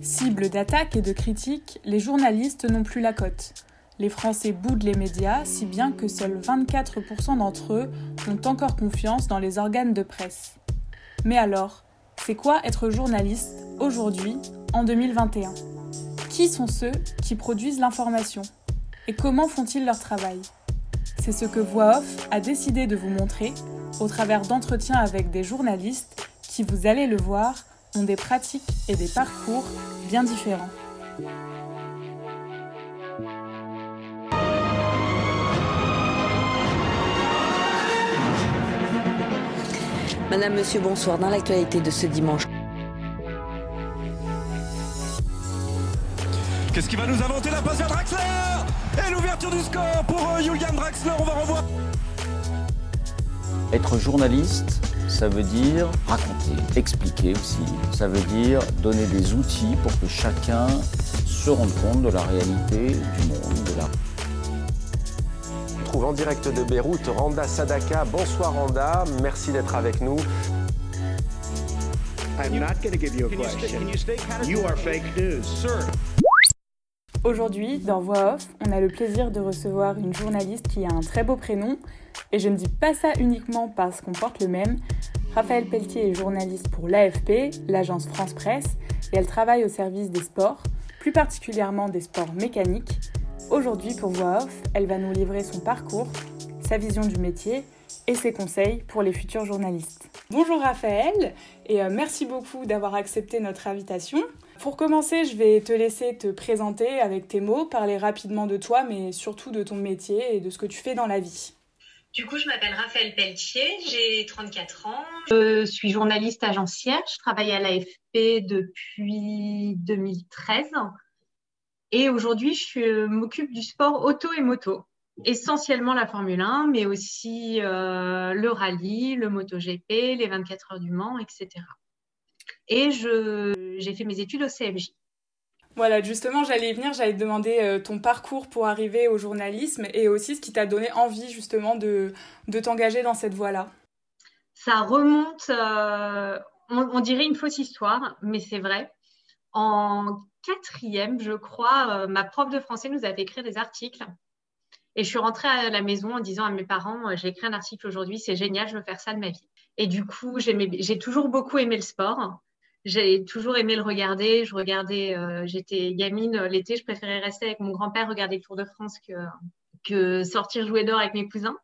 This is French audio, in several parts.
Cible d'attaques et de critiques, les journalistes n'ont plus la cote. Les Français boudent les médias, si bien que seuls 24% d'entre eux ont encore confiance dans les organes de presse. Mais alors, c'est quoi être journaliste aujourd'hui, en 2021 Qui sont ceux qui produisent l'information? Et comment font-ils leur travail? C'est ce que Voix Off a décidé de vous montrer au travers d'entretiens avec des journalistes qui, vous allez le voir, ont des pratiques et des parcours bien différents. Madame, Monsieur, bonsoir. Dans l'actualité de ce dimanche. Qu'est-ce qui va nous inventer la passe vers Draxler? Et l'ouverture du score pour euh, Julian Draxler, on va revoir. Être journaliste, ça veut dire raconter, expliquer aussi. Ça veut dire donner des outils pour que chacun se rende compte de la réalité du monde, de la On trouve en direct de Beyrouth Randa Sadaka. Bonsoir Randa, merci d'être avec nous. I'm not going to give you a question. You are fake news. Aujourd'hui, dans Voix Off, on a le plaisir de recevoir une journaliste qui a un très beau prénom, et je ne dis pas ça uniquement parce qu'on porte le même. Raphaël Pelletier est journaliste pour l'AFP, l'agence France Presse, et elle travaille au service des sports, plus particulièrement des sports mécaniques. Aujourd'hui, pour Voix Off, elle va nous livrer son parcours, sa vision du métier et ses conseils pour les futurs journalistes. Bonjour Raphaël, et euh, merci beaucoup d'avoir accepté notre invitation. Pour commencer, je vais te laisser te présenter avec tes mots, parler rapidement de toi, mais surtout de ton métier et de ce que tu fais dans la vie. Du coup, je m'appelle Raphaël Pelletier, j'ai 34 ans. Je suis journaliste agencière, je travaille à l'AFP depuis 2013. Et aujourd'hui, je m'occupe du sport auto et moto. Essentiellement la Formule 1, mais aussi euh, le rallye, le MotoGP, les 24 heures du Mans, etc. Et j'ai fait mes études au CFJ. Voilà, justement, j'allais y venir, j'allais te demander euh, ton parcours pour arriver au journalisme et aussi ce qui t'a donné envie justement de, de t'engager dans cette voie-là. Ça remonte, euh, on, on, dirait une fausse histoire, mais c'est vrai. En quatrième, je crois, ma prof de français nous a fait écrire des articles. Et je suis rentrée à la maison en disant à mes parents, euh, j'ai écrit un article aujourd'hui, c'est génial, je veux faire ça de ma vie. Et du coup, j'ai toujours beaucoup aimé le sport. J'ai toujours aimé le regarder. Je regardais, euh, j'étais gamine euh, l'été, je préférais rester avec mon grand-père regarder le Tour de France que, sortir jouer dehors avec mes cousins.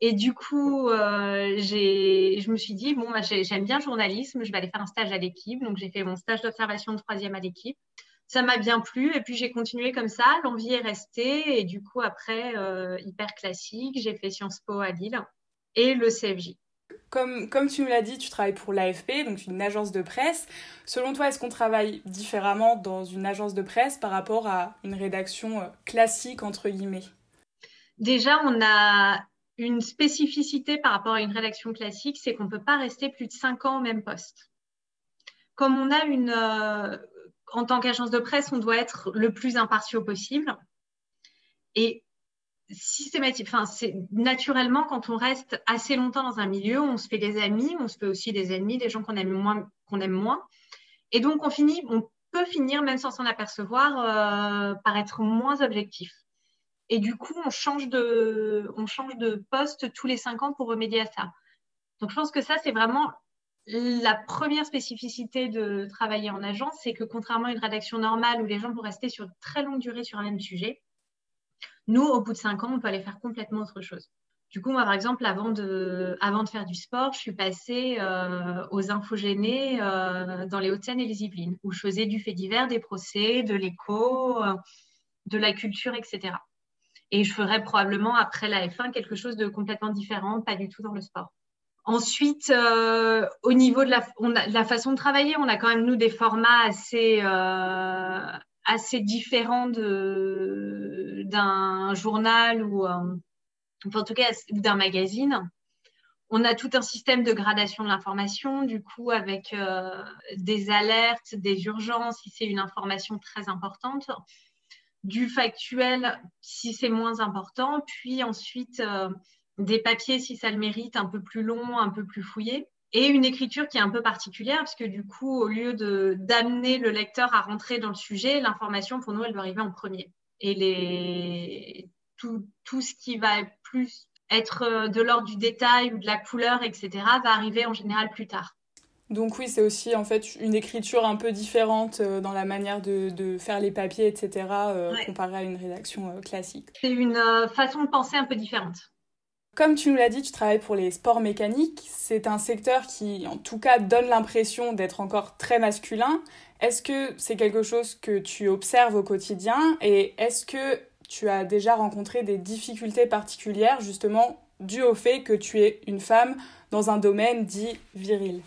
Et du coup, je me suis dit, bon, bah, j'aime bien le journalisme, je vais aller faire un stage à l'équipe. Donc, j'ai fait mon stage d'observation de troisième à l'équipe. Ça m'a bien plu et puis j'ai continué comme ça. L'envie est restée et du coup, après, euh, hyper classique, j'ai fait Sciences Po à Lille et le CFJ. Comme, comme tu me l'as dit, tu travailles pour l'AFP, donc une agence de presse. Selon toi, est-ce qu'on travaille différemment dans une agence de presse par rapport à une rédaction euh, classique, entre guillemets? Déjà, on a une spécificité par rapport à une rédaction classique, c'est qu'on ne peut pas rester plus de cinq ans au même poste. Comme on a une... Euh, en tant qu'agence de presse, on doit être le plus impartiaux possible. Et systématique, c'est naturellement quand on reste assez longtemps dans un milieu, on se fait des amis, on se fait aussi des ennemis, des gens qu'on aime moins, qu'on aime moins. Et donc on finit, on peut finir même sans s'en apercevoir euh, par être moins objectif. Et du coup, on change de, on change de poste tous les cinq ans pour remédier à ça. Donc je pense que ça c'est vraiment la première spécificité de travailler en agence, c'est que contrairement à une rédaction normale où les gens vont rester sur très longue durée sur un même sujet, nous, au bout de cinq ans, on peut aller faire complètement autre chose. Du coup, moi, par exemple, avant de, faire du sport, je suis passée euh, aux infogénés euh, dans les Hauts-de-Seine et les Yvelines, où je faisais du fait divers, des procès, de l'écho, euh, de la culture, etc. Et je ferais probablement, après la F1, quelque chose de complètement différent, pas du tout dans le sport. Ensuite, euh, au niveau de la, façon de travailler, on a quand même, nous, des formats assez, euh, différents d'un journal ou, euh, en tout cas, d'un magazine. On a tout un système de gradation de l'information, du coup, avec des alertes, des urgences, si c'est une information très importante, du factuel, si c'est moins important, puis ensuite des papiers si ça le mérite, un peu plus long, un peu plus fouillé. et une écriture qui est un peu particulière, parce que du coup, au lieu d'amener le lecteur à rentrer dans le sujet, l'information, pour nous, elle doit arriver en premier. Et les, tout, tout ce qui va plus être euh, de l'ordre du détail ou de la couleur, etc., va arriver en général plus tard. Donc oui, c'est aussi en fait une écriture un peu différente euh, dans la manière de, de faire les papiers, etc., euh, comparé à une rédaction classique. C'est une façon de penser un peu différente. Comme tu nous l'as dit, tu travailles pour les sports mécaniques. C'est un secteur qui, en tout cas, donne l'impression d'être encore très masculin. Est-ce que c'est quelque chose que tu observes au quotidien? Et est-ce que tu as déjà rencontré des difficultés particulières justement dues au fait que tu es une femme dans un domaine dit viril?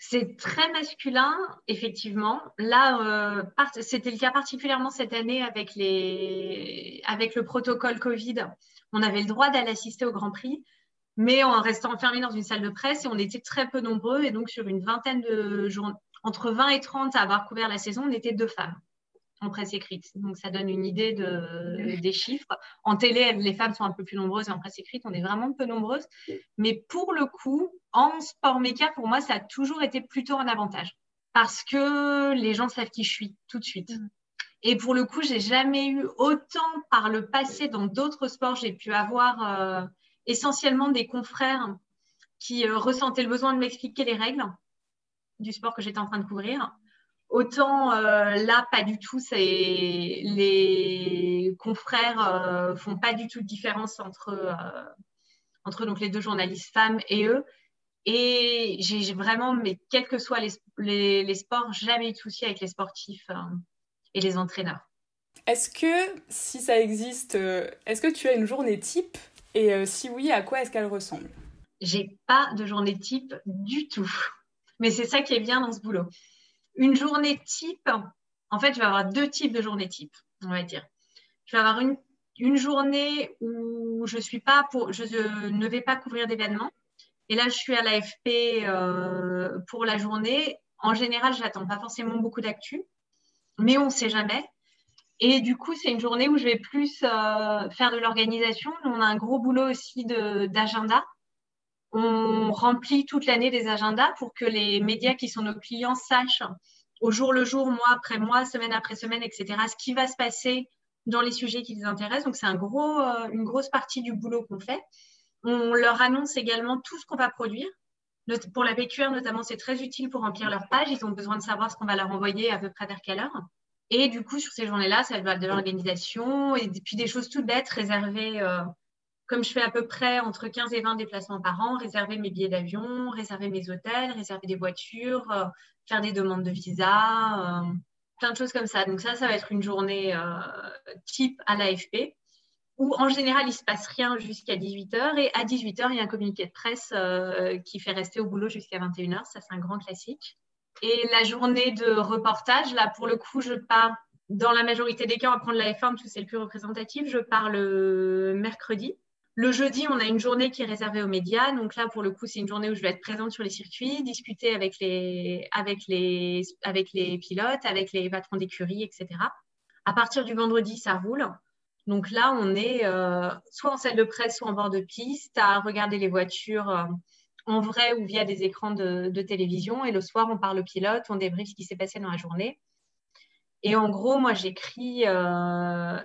C'est très masculin, effectivement. Là, euh, c'était le cas particulièrement cette année avec, les... avec le protocole Covid on avait le droit d'aller assister au Grand Prix, mais en restant enfermé dans une salle de presse et on était très peu nombreux. Et donc, sur une vingtaine de jours, entre 20 et 30 à avoir couvert la saison, on était deux femmes en presse écrite. Donc, ça donne une idée de, des chiffres. En télé, les femmes sont un peu plus nombreuses et en presse écrite, on est vraiment peu nombreuses. Mais pour le coup, en sport méca, pour moi, ça a toujours été plutôt un avantage parce que les gens savent qui je suis tout de suite. Mm. Et pour le coup, j'ai jamais eu autant par le passé dans d'autres sports. J'ai pu avoir euh, essentiellement des confrères qui euh, ressentaient le besoin de m'expliquer les règles du sport que j'étais en train de couvrir. Autant euh, là, pas du tout. Les confrères font pas du tout de différence entre, entre donc, les deux journalistes femmes et eux. Et j'ai vraiment, mais quels que soient les, sports, jamais eu de souci avec les sportifs et les entraîneurs. Est-ce que, si ça existe, euh, est-ce que tu as une journée type Et euh, si oui, à quoi est-ce qu'elle ressemble? J'ai pas de journée type du tout. Mais c'est ça qui est bien dans ce boulot. Une journée type, en fait, je vais avoir deux types de journées type, on va dire. Je vais avoir une, une journée où je suis pas pour, je ne vais pas couvrir d'événements. Et là, je suis à l'AFP euh, pour la journée. En général, je n'attends pas forcément beaucoup d'actu mais on ne sait jamais. Et du coup, c'est une journée où je vais plus euh, faire de l'organisation. On a un gros boulot aussi d'agenda. On remplit toute l'année des agendas pour que les médias qui sont nos clients sachent au jour le jour, mois après mois, semaine après semaine, etc., ce qui va se passer dans les sujets qui les intéressent. Donc, c'est un gros, euh, une grosse partie du boulot qu'on fait. On leur annonce également tout ce qu'on va produire. Pour la PQR, notamment, c'est très utile pour remplir leur page. Ils ont besoin de savoir ce qu'on va leur envoyer à peu près vers quelle heure. Et du coup, sur ces journées-là, ça va de l'organisation et puis des choses toutes bêtes réservées, euh, comme je fais à peu près entre 15 et 20 déplacements par an, réserver mes billets d'avion, réserver mes hôtels, réserver des voitures, euh, faire des demandes de visa, euh, plein de choses comme ça. Donc ça, ça va être une journée type à l'AFP où en général, il ne se passe rien jusqu'à 18h. Et à 18h, il y a un communiqué de presse euh, qui fait rester au boulot jusqu'à 21h. Ça, c'est un grand classique. Et la journée de reportage, là, pour le coup, je pars, dans la majorité des cas, on va prendre la F1 parce que c'est le plus représentatif. Je pars le mercredi. Le jeudi, on a une journée qui est réservée aux médias. Donc là, pour le coup, c'est une journée où je vais être présente sur les circuits, discuter avec les, avec les, avec les pilotes, avec les patrons d'écurie, etc. À partir du vendredi, ça roule. Donc là, on est euh, soit en salle de presse, soit en bord de piste, à regarder les voitures euh, en vrai ou via des écrans de, télévision. Et le soir, on parle au pilote, on débriefe ce qui s'est passé dans la journée. Et en gros, moi, j'écris, euh,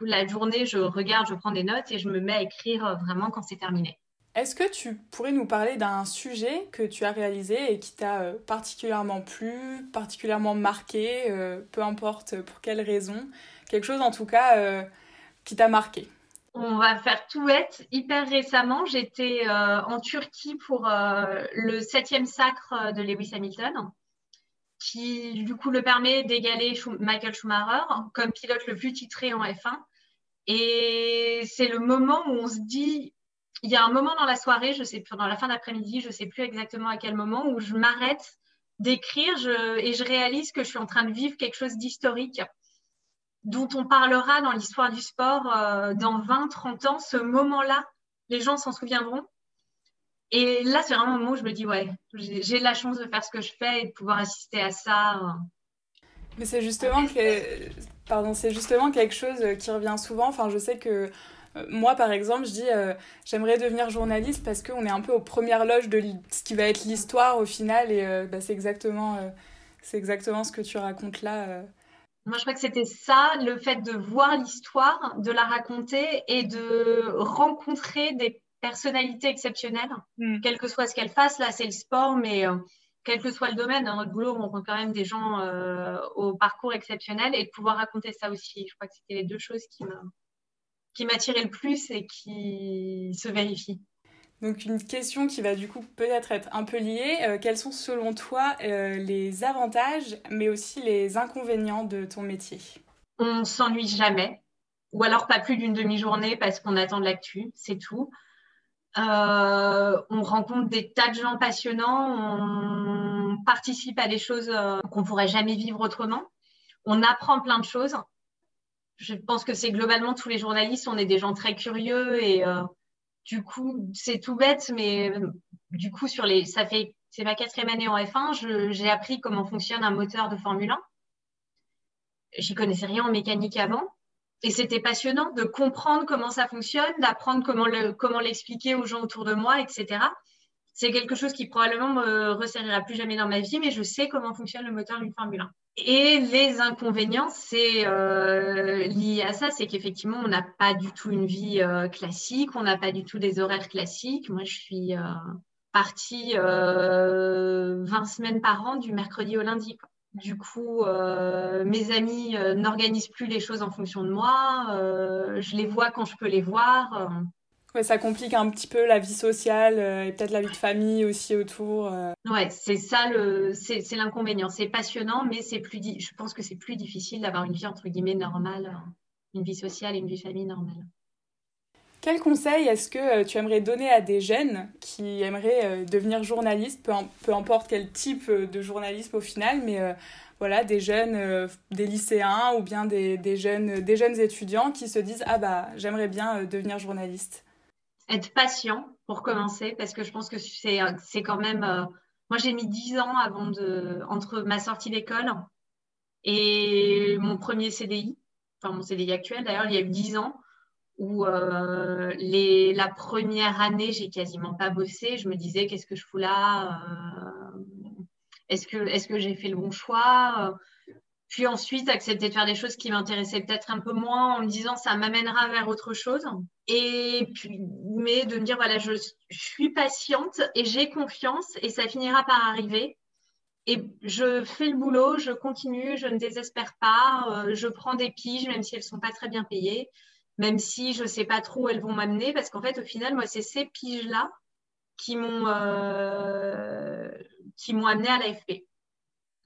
la journée, je regarde, je prends des notes et je me mets à écrire vraiment quand c'est terminé. Est-ce que tu pourrais nous parler d'un sujet que tu as réalisé et qui t'a particulièrement plu, particulièrement marqué, peu importe pour quelle raison? Quelque chose en tout cas euh, qui t'a marqué. On va faire tout être. Hyper récemment, j'étais euh, en Turquie pour euh, le septième sacre de Lewis Hamilton, qui du coup le permet d'égaler Michael Schumacher comme pilote le plus titré en F1. Et c'est le moment où on se dit, il y a un moment dans la soirée, je sais pendant la fin d'après-midi, je ne sais plus exactement à quel moment, où je m'arrête d'écrire et je réalise que je suis en train de vivre quelque chose d'historique dont on parlera dans l'histoire du sport euh, dans 20, 30 ans, ce moment-là, les gens s'en souviendront. Et là, c'est vraiment un moment où je me dis, ouais, j'ai la chance de faire ce que je fais et de pouvoir assister à ça. Mais c'est justement, que... Pardon, justement quelque chose qui revient souvent. Enfin, je sais que moi, par exemple, je dis j'aimerais devenir journaliste parce qu'on est un peu aux premières loges de ce qui va être l'histoire au final. Et bah, c'est exactement, c'est exactement ce que tu racontes là. Moi, je crois que c'était ça, le fait de voir l'histoire, de la raconter et de rencontrer des personnalités exceptionnelles, mm. quel que soit ce qu'elles fassent. Là, c'est le sport, mais euh, quel que soit le domaine, dans notre boulot, on rencontre quand même des gens euh, au parcours exceptionnel et de pouvoir raconter ça aussi. Je crois que c'était les deux choses qui m'attiraient le plus et qui se vérifient. Donc une question qui va du coup peut-être être un peu liée. Euh, quels sont selon toi euh, les avantages mais aussi les inconvénients de ton métier? On s'ennuie jamais, ou alors pas plus d'une demi-journée parce qu'on attend de l'actu, c'est tout. Euh, on rencontre des tas de gens passionnants, on participe à des choses qu'on pourrait jamais vivre autrement. On apprend plein de choses. Je pense que c'est globalement tous les journalistes, on est des gens très curieux et du coup, c'est tout bête, mais du coup, sur les, ça fait, c'est ma quatrième année en F1, j'ai appris comment fonctionne un moteur de Formule 1. J'y connaissais rien en mécanique avant. Et c'était passionnant de comprendre comment ça fonctionne, d'apprendre comment comment l'expliquer aux gens autour de moi, etc. C'est quelque chose qui probablement me resserrira plus jamais dans ma vie, mais je sais comment fonctionne le moteur d'une Formule 1. Et les inconvénients, c'est euh, lié à ça, c'est qu'effectivement, on n'a pas du tout une vie euh, classique, on n'a pas du tout des horaires classiques. Moi, je suis euh, partie 20 semaines par an du mercredi au lundi. Du coup, mes amis n'organisent plus les choses en fonction de moi. je les vois quand je peux les voir. Ouais, ça complique un petit peu la vie sociale euh, et peut-être la vie de famille aussi autour. Euh. Ouais, c'est ça le, c'est, l'inconvénient. C'est passionnant, mais c'est plus, je pense que c'est plus difficile d'avoir une vie entre guillemets normale, euh, une vie sociale et une vie famille normale. Quel conseil est-ce que tu aimerais donner à des jeunes qui aimeraient devenir journalistes, peu, peu, importe quel type de journalisme au final, mais voilà, des jeunes, des lycéens ou bien des, des, jeunes, des jeunes étudiants qui se disent ah bah j'aimerais bien devenir journaliste? Être patient pour commencer, parce que je pense que c'est, quand même. Euh, moi, j'ai mis dix ans avant de, entre ma sortie d'école et mon premier CDI, enfin mon CDI actuel d'ailleurs, il y a eu dix ans où euh, les, la première année, j'ai quasiment pas bossé. Je me disais, qu'est-ce que je fous là euh, Est-ce que, est-ce que j'ai fait le bon choix Puis ensuite, accepter de faire des choses qui m'intéressaient peut-être un peu moins en me disant, ça m'amènera vers autre chose. Et puis, mais de me dire, voilà, je, suis patiente et j'ai confiance et ça finira par arriver. Et je fais le boulot, je continue, je ne désespère pas, euh, je prends des piges, même si elles ne sont pas très bien payées, même si je ne sais pas trop où elles vont m'amener, parce qu'en fait, au final, moi, c'est ces piges-là qui m'ont euh, amené à l'AFP.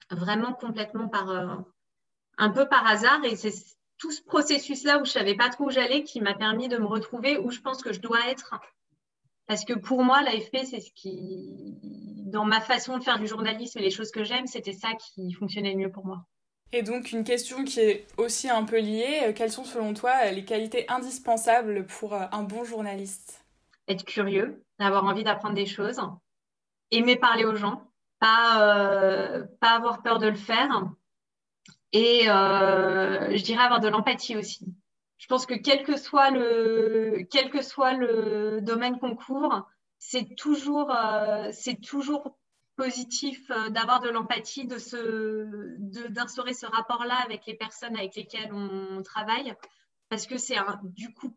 Vraiment complètement par euh, un peu par hasard. Et c'est tout ce processus-là où je savais pas trop où j'allais qui m'a permis de me retrouver où je pense que je dois être. Parce que pour moi, l'AFP, c'est ce qui, dans ma façon de faire du journalisme et les choses que j'aime, c'était ça qui fonctionnait le mieux pour moi. Et donc une question qui est aussi un peu liée, euh, quelles sont selon toi les qualités indispensables pour euh, un bon journaliste? Être curieux, avoir envie d'apprendre des choses, aimer parler aux gens, pas, euh, pas avoir peur de le faire, et euh, je dirais avoir de l'empathie aussi. Je pense que quel que soit le, quel que soit le domaine qu'on couvre, c'est toujours, euh, toujours positif euh, d'avoir de l'empathie, de d'instaurer ce rapport-là avec les personnes avec lesquelles on travaille, parce que c'est du coup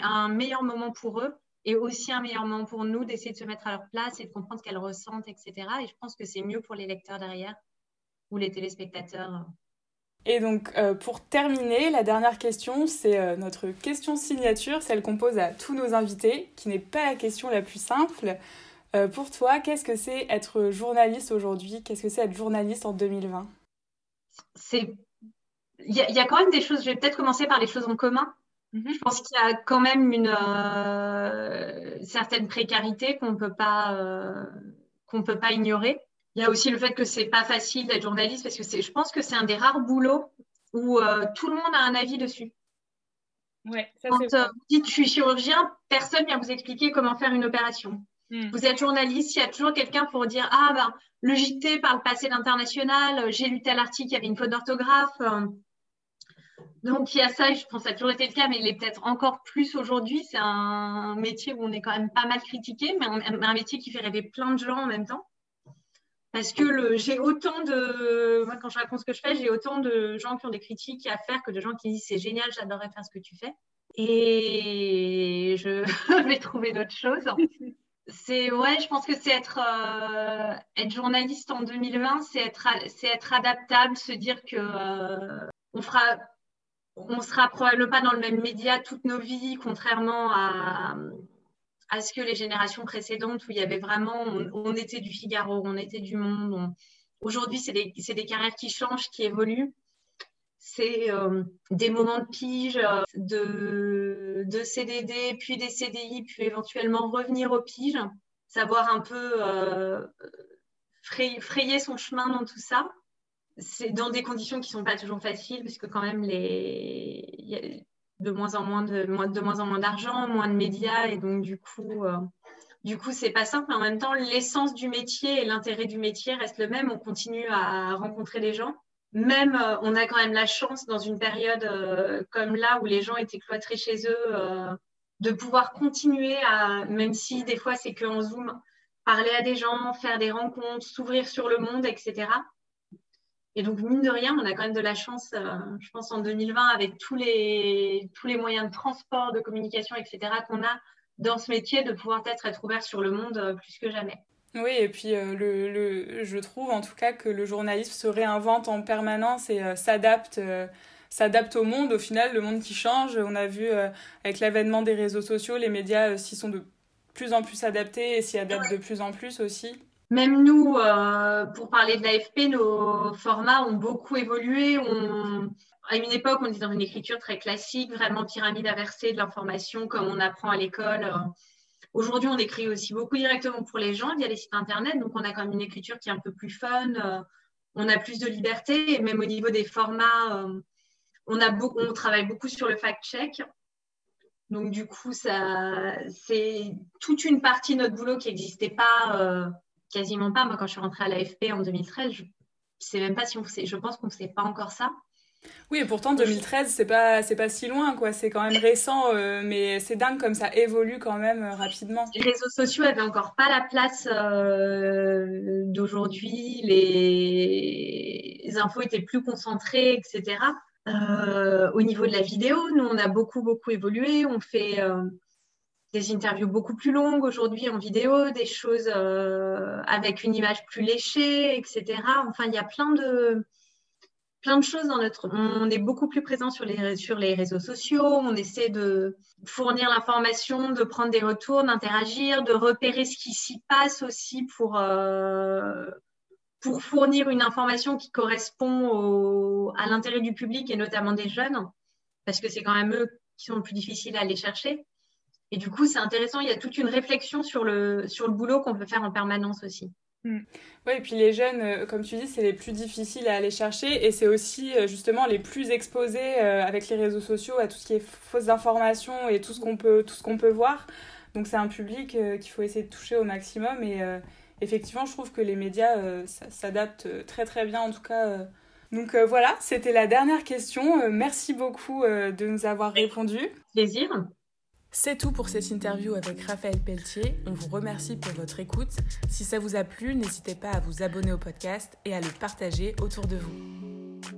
un meilleur moment pour eux et aussi un meilleur moment pour nous d'essayer de se mettre à leur place et de comprendre ce qu'elles ressentent, etc. Et je pense que c'est mieux pour les lecteurs derrière ou les téléspectateurs. Et donc, euh, pour terminer, la dernière question, c'est euh, notre question signature, celle qu'on pose à tous nos invités, qui n'est pas la question la plus simple. Euh, pour toi, qu'est-ce que c'est être journaliste aujourd'hui? Qu'est-ce que c'est être journaliste en 2020 C'est il y, a quand même des choses. Je vais peut-être commencer par les choses en commun. Mm-hmm. Je pense qu'il y a quand même une certaine précarité qu'on peut pas qu'on peut pas ignorer. Il y a aussi le fait que c'est pas facile d'être journaliste parce que je pense que c'est un des rares boulots où euh, tout le monde a un avis dessus. Ouais, ça Quand euh, vous dites je suis chirurgien, personne vient vous expliquer comment faire une opération. Hmm. Vous êtes journaliste, il y a toujours quelqu'un pour dire ah ben le JT par le passé d'international, j'ai lu tel article, il y avait une faute d'orthographe. donc il y a ça, je pense que ça a toujours été le cas, mais il est peut-être encore plus aujourd'hui. C'est un métier où on est quand même pas mal critiqué, mais un métier qui fait rêver plein de gens en même temps. Parce que j'ai autant de. Moi, quand je raconte ce que je fais, j'ai autant de gens qui ont des critiques à faire que de gens qui disent c'est génial, j'adorerais faire ce que tu fais. Et je vais trouver d'autres choses. C'est ouais, je pense que c'est être euh, être journaliste en 2020, c'est être c'est être adaptable, se dire que euh, on fera on sera probablement pas dans le même média toutes nos vies, contrairement à à ce que les générations précédentes où il y avait vraiment, on, était du Figaro, on était du Monde. Aujourd'hui, c'est des, carrières qui changent, qui évoluent. C'est euh, des moments de pige, euh, de, de, CDD, puis des CDI, puis éventuellement revenir au pige, savoir un peu euh, frayer, son chemin dans tout ça. C'est dans des conditions qui ne sont pas toujours faciles, parce que quand même, les, de moins en moins d'argent, moins de médias et donc du coup, euh, du coup, c'est pas simple. Mais en même temps, l'essence du métier et l'intérêt du métier reste le même. On continue à rencontrer des gens. Même, euh, on a quand même la chance dans une période euh, comme là où les gens étaient cloîtrés chez eux, de pouvoir continuer à, même si des fois c'est que en Zoom, parler à des gens, faire des rencontres, s'ouvrir sur le monde, etc. Et donc, mine de rien, on a quand même de la chance, euh, je pense, en 2020, avec tous les, tous les moyens de transport, de communication, etc., qu'on a dans ce métier, de pouvoir peut-être être ouvert sur le monde euh, plus que jamais. Oui, et puis euh, le, le, je trouve en tout cas que le journalisme se réinvente en permanence et s'adapte s'adapte au monde. Au final, le monde qui change, on a vu avec l'avènement des réseaux sociaux, les médias s'y sont de plus en plus adaptés et s'y adaptent de plus en plus aussi. Même nous, euh, pour parler de l'AFP, nos formats ont beaucoup évolué. À une époque, on était dans une écriture très classique, vraiment pyramide inversée de l'information comme on apprend à l'école. Aujourd'hui, on écrit aussi beaucoup directement pour les gens via les sites internet, donc on a quand même une écriture qui est un peu plus fun. Euh, on a plus de liberté, et même au niveau des formats, euh, on, on travaille beaucoup sur le fact-check. Donc du coup, c'est toute une partie de notre boulot qui n'existait pas quasiment pas. Moi, quand je suis rentrée à l'AFP en 2013, je sais même pas si on sait, je pense qu'on ne sait pas encore ça. Oui, et pourtant 2013, c'est pas c'est pas si loin quoi, c'est quand même récent euh, mais c'est dingue comme ça évolue quand même euh, rapidement. Les réseaux sociaux avaient encore pas la place euh, d'aujourd'hui, les... les... infos étaient plus concentrées, etc. au niveau de la vidéo, nous on a beaucoup beaucoup évolué, on fait des interviews beaucoup plus longues aujourd'hui en vidéo, des choses euh, avec une image plus léchée, etc. Enfin, il y a plein de, plein de choses dans notre. On est beaucoup plus présent sur les, sur les réseaux sociaux. On essaie de fournir l'information, de prendre des retours, d'interagir, de repérer ce qui s'y passe aussi pour, euh, pour fournir une information qui correspond à l'intérêt du public et notamment des jeunes, parce que c'est quand même eux qui sont le plus difficiles à aller chercher. Et du coup, c'est intéressant, il y a toute une réflexion sur le, sur le boulot qu'on peut faire en permanence aussi. Hmm. Oui, et puis les jeunes, euh, comme tu dis, c'est les plus difficiles à aller chercher et c'est aussi euh, justement les plus exposés euh, avec les réseaux sociaux à tout ce qui est fausses informations et tout ce qu'on peut, tout ce qu'on peut voir. Donc c'est un public qu'il faut essayer de toucher au maximum et effectivement, je trouve que les médias s'adaptent très très bien en tout cas. Donc voilà, c'était la dernière question. merci beaucoup de nous avoir répondu. Plaisir. C'est tout pour cette interview avec Raphaël Pelletier. On vous remercie pour votre écoute. Si ça vous a plu, n'hésitez pas à vous abonner au podcast et à le partager autour de vous.